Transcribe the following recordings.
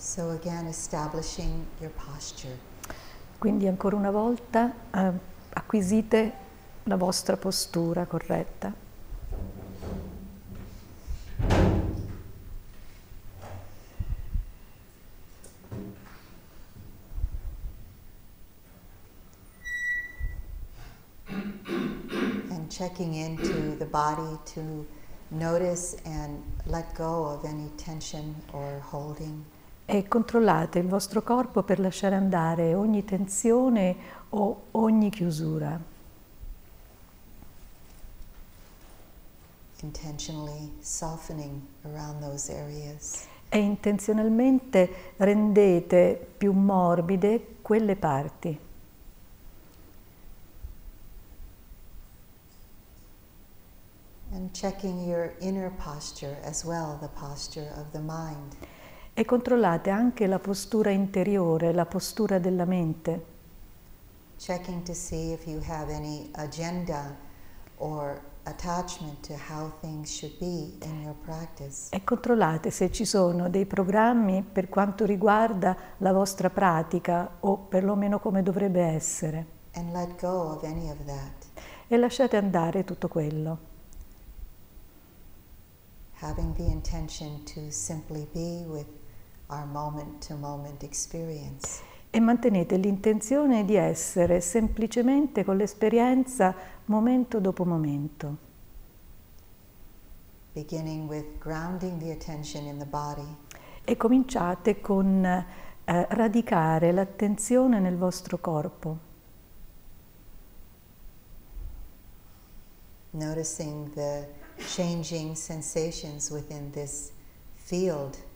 So again, establishing your posture. Quindi ancora una volta eh, acquisite la vostra postura corretta. And checking into the body to notice and let go of any tension or holding. E controllate il vostro corpo per lasciare andare ogni tensione o ogni chiusura. E intenzionalmente rendete più morbide quelle parti. And checking your inner posture as well, the posture of the mind. E controllate anche la postura interiore, la postura della mente. Checking to see if you have any agenda or attachment to how things should be in your practice. E controllate se ci sono dei programmi per quanto riguarda la vostra pratica o perlomeno come dovrebbe essere. And let go of any of that. E lasciate andare tutto quello. Having the intention to simply be with moment moment. E mantenete l'intenzione di essere semplicemente con l'esperienza momento dopo momento. Beginning with grounding the attention in the body. E cominciate con eh, radicare l'attenzione nel vostro corpo. Noticing the changing sensations within this field.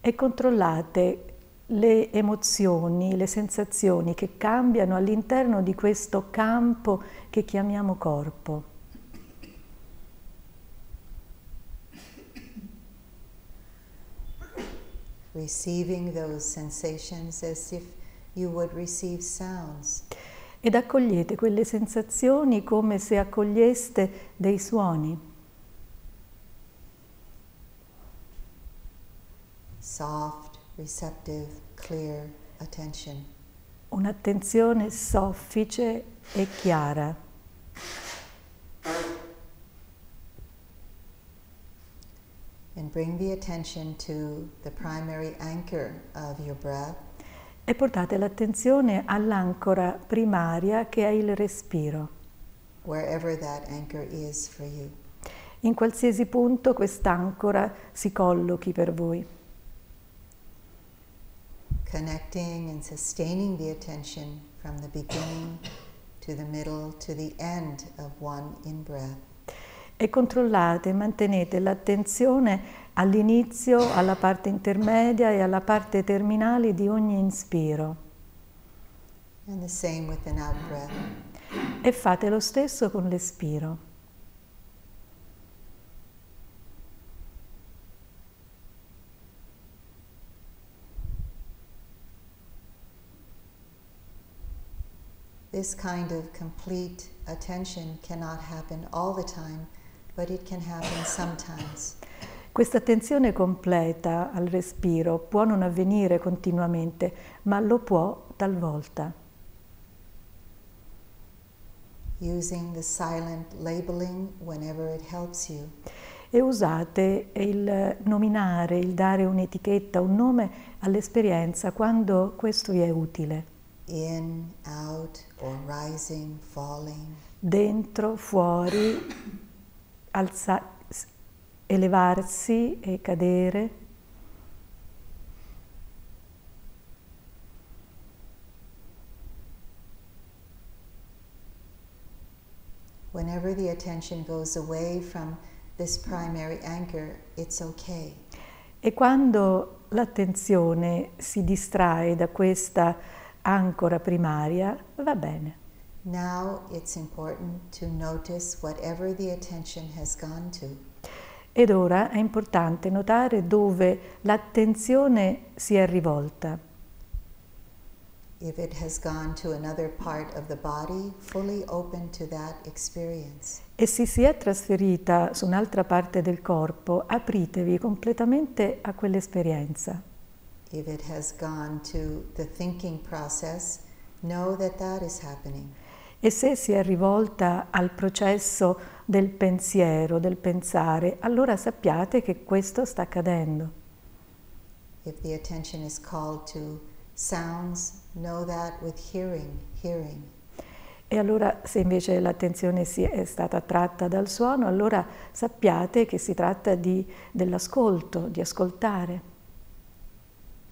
E controllate le emozioni, le sensazioni che cambiano all'interno di questo campo che chiamiamo corpo. Receiving those sensations as if you would receive sounds. Ed accogliete quelle sensazioni come se accoglieste dei suoni. Soft, receptive, clear attention. Un'attenzione soffice e chiara. And bring the attention to the primary anchor of your breath. E portate l'attenzione all'ancora primaria che è il respiro. Wherever that anchor is for you. In qualsiasi punto quest'ancora si collochi per voi. Connecting and sustaining the attention from the beginning to the middle to the end of one in breath. E controllate mantenete l'attenzione all'inizio, alla parte intermedia e alla parte terminale di ogni inspiro. And the same with an out breath. E fate lo stesso con l'espiro. This kind of complete attention cannot happen all the time, but it can happen sometimes. Questa attenzione completa al respiro può non avvenire continuamente, ma lo può talvolta. Using the silent labeling whenever it helps you. E usate il nominare, il dare un'etichetta, un nome all'esperienza quando questo vi è utile. In, out, or rising, falling. Dentro, fuori, alza, elevarsi e cadere. Whenever the attention goes away from this primary anchor, it's okay. E quando l'attenzione si distrae da questa ancora primaria, va bene. Now it's important to notice whatever the attention has gone to. Ed ora è importante notare dove l'attenzione si è rivolta. If it has gone to another part of the body, fully open to that experience. E se si è trasferita su un'altra parte del corpo, apritevi completamente a quell'esperienza. If it has gone to the thinking process, know that that is happening. E se si è rivolta al processo del pensiero, del pensare, allora sappiate che questo sta accadendo. If the attention is called to sounds, know that with hearing, hearing. E allora se invece l'attenzione si è stata tratta dal suono, allora sappiate che si tratta di, dell'ascolto, di ascoltare.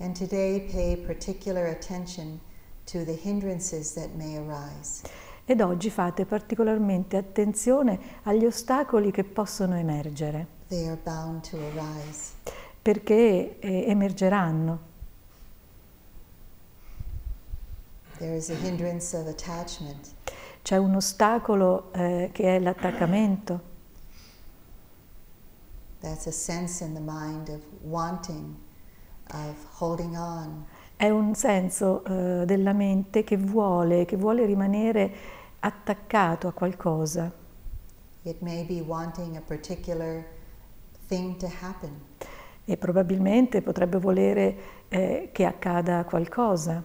And today pay particular attention to the hindrances that may arise. Ed oggi fate particolarmente attenzione agli ostacoli che possono emergere, They are bound to arise. perché eh, emergeranno. There is a hindrance of attachment. C'è un ostacolo eh, che è l'attaccamento, That's a sense in the mind of wanting, è un senso eh, della mente che vuole, che vuole rimanere attaccato a qualcosa. E probabilmente potrebbe volere eh, che accada qualcosa,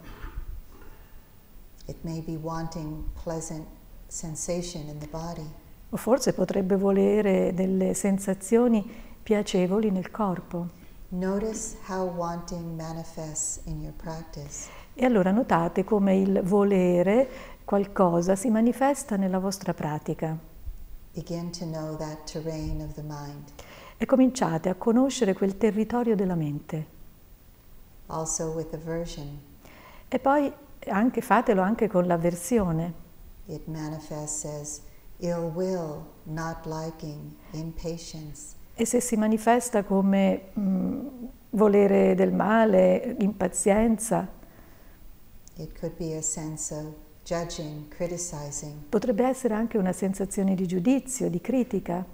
o forse potrebbe volere delle sensazioni piacevoli nel corpo. Notice how wanting manifests in your practice. E allora notate come il volere qualcosa si manifesta nella vostra pratica Begin to know that terrain of the mind. e cominciate a conoscere quel territorio della mente. Also with aversion, E poi anche fatelo anche con l'avversione. it manifests as ill will, not liking, impatience. E se si manifesta come mh, volere del male, impazienza, judging, potrebbe essere anche una sensazione di giudizio, di critica,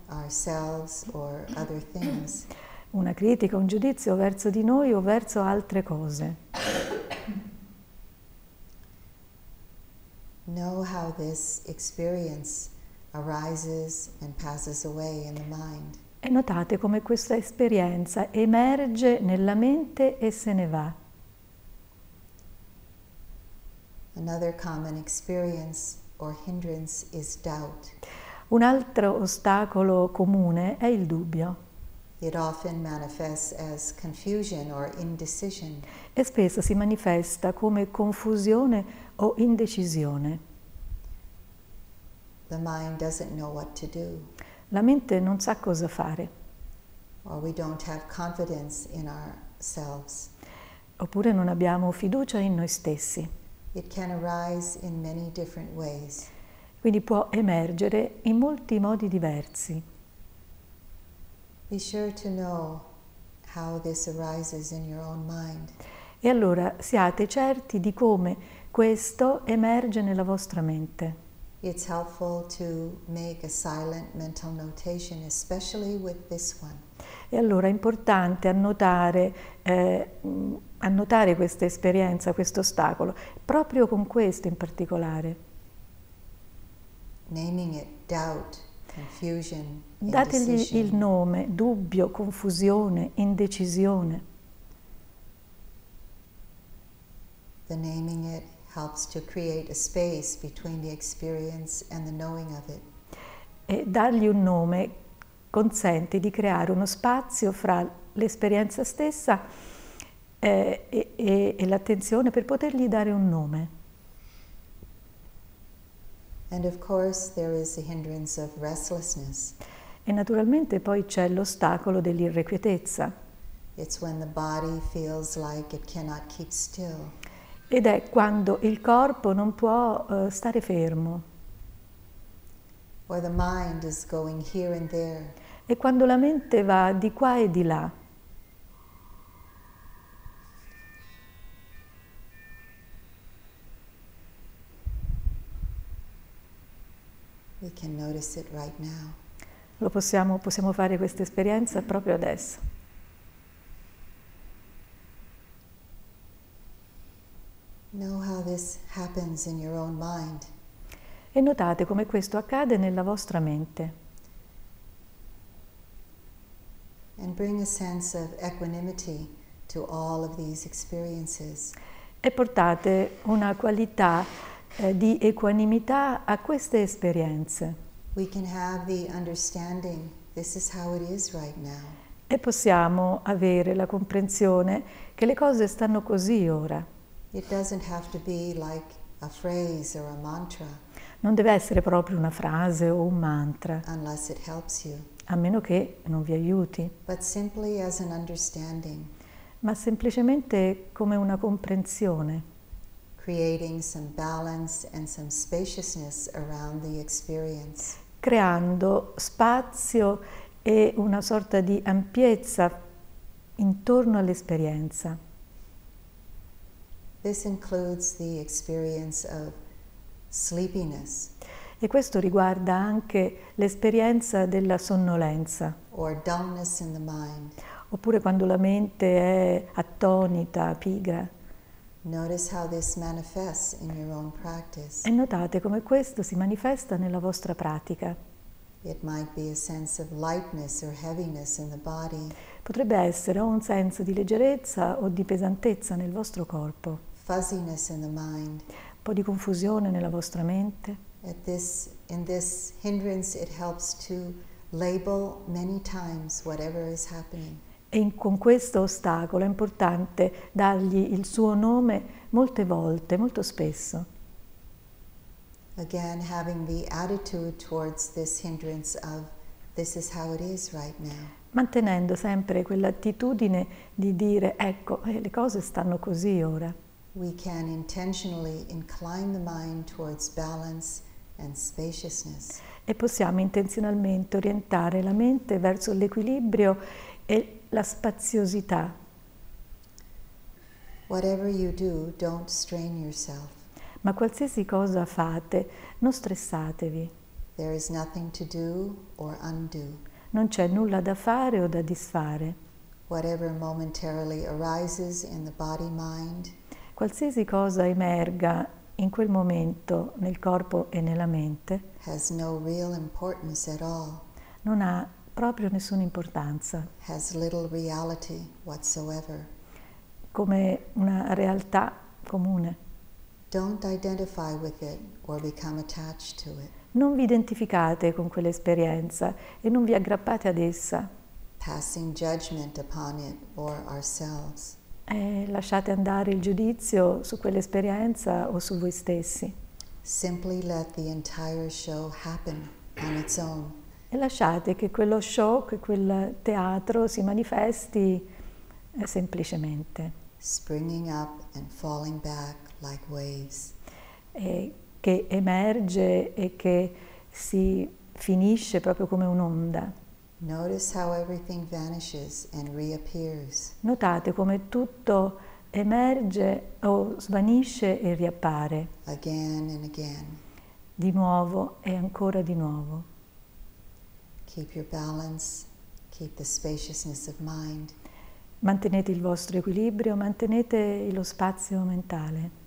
una critica, un giudizio verso di noi o verso altre cose. Know how this experience arises and passes away in the mind. E notate come questa esperienza emerge nella mente e se ne va. Another common experience or hindrance is doubt. Un altro ostacolo comune è il dubbio It often manifests as confusion or indecision. e spesso si manifesta come confusione o indecisione. The mind doesn't know what to do, La mente non sa cosa fare, oppure non abbiamo fiducia in noi stessi. In. Quindi può emergere in molti modi diversi. Sure. E allora siate certi di come questo emerge nella vostra mente. It's helpful to make a silent mental notation, especially with this one. E allora è importante annotare, eh, annotare questa esperienza, questo ostacolo, proprio con questo in particolare. Naming it doubt, confusion, Dategli il nome, dubbio, confusione, indecisione. The naming it helps to create a space between the experience and the knowing of it. E dargli un nome consente di creare uno spazio fra l'esperienza stessa eh, e, e- e l'attenzione per potergli dare un nome. And of course, there is the hindrance of restlessness. E naturalmente poi c'è l'ostacolo dell'irrequietezza It's when the body feels like it cannot keep still. Ed è quando il corpo non può eh, stare fermo e quando la mente va di qua e di là. Right. Lo possiamo, possiamo fare questa esperienza proprio adesso. Know how this happens in your own mind. E notate come questo accade nella vostra mente. And bring a sense of equanimity to all of these experiences. E portate una qualità eh, di equanimità a queste esperienze. We can have the understanding this is how it is right now. E possiamo avere la comprensione che le cose stanno così ora. It doesn't have to be like a phrase or a mantra. Non deve essere proprio una frase o un mantra, unless it helps you, a meno che non vi aiuti, but simply as an understanding, ma semplicemente come una comprensione, creating some balance and some spaciousness around the experience. creando spazio e una sorta di ampiezza intorno all'esperienza. This includes the experience of sleepiness E questo riguarda anche l'esperienza della sonnolenza, or dullness in the mind. oppure quando la mente è attonita, pigra. E notate come questo si manifesta nella vostra pratica. Potrebbe essere o un senso di leggerezza o di pesantezza nel vostro corpo, un po' di confusione nella vostra mente. At this, in this hindrance, it helps to label many times whatever is happening. E in- con questo ostacolo è importante dargli il suo nome molte volte, molto spesso. Again, having the attitude towards this hindrance of this is how it is right now. mantenendo sempre quell'attitudine di dire ecco, eh, le cose stanno così ora. We can intentionally incline the mind towards balance and spaciousness. E possiamo intenzionalmente orientare la mente verso l'equilibrio e la spaziosità. Whatever you do, don't strain yourself. Ma qualsiasi cosa fate, non stressatevi. There is nothing to do or undo. Non c'è nulla da fare o da disfare. Whatever momentarily arises in the body mind Qualsiasi cosa emerga in quel momento nel corpo e nella mente no non ha proprio nessuna importanza, come una realtà comune. Non vi identificate con quell'esperienza e non vi aggrappate ad essa. passing judgment upon it or ourselves. E lasciate andare il giudizio su quell'esperienza o su voi stessi. Simply let the entire show happen on its own. E lasciate che quello show, che quel teatro si manifesti eh, semplicemente, springing up and falling back like waves. e che emerge e che si finisce proprio come un'onda. Notice how everything vanishes and reappears. Notate come tutto emerge o svanisce e riappare again and again. di nuovo e ancora di nuovo. Keep your balance, keep the spaciousness of mind. Mantenete il vostro equilibrio, mantenete lo spazio mentale.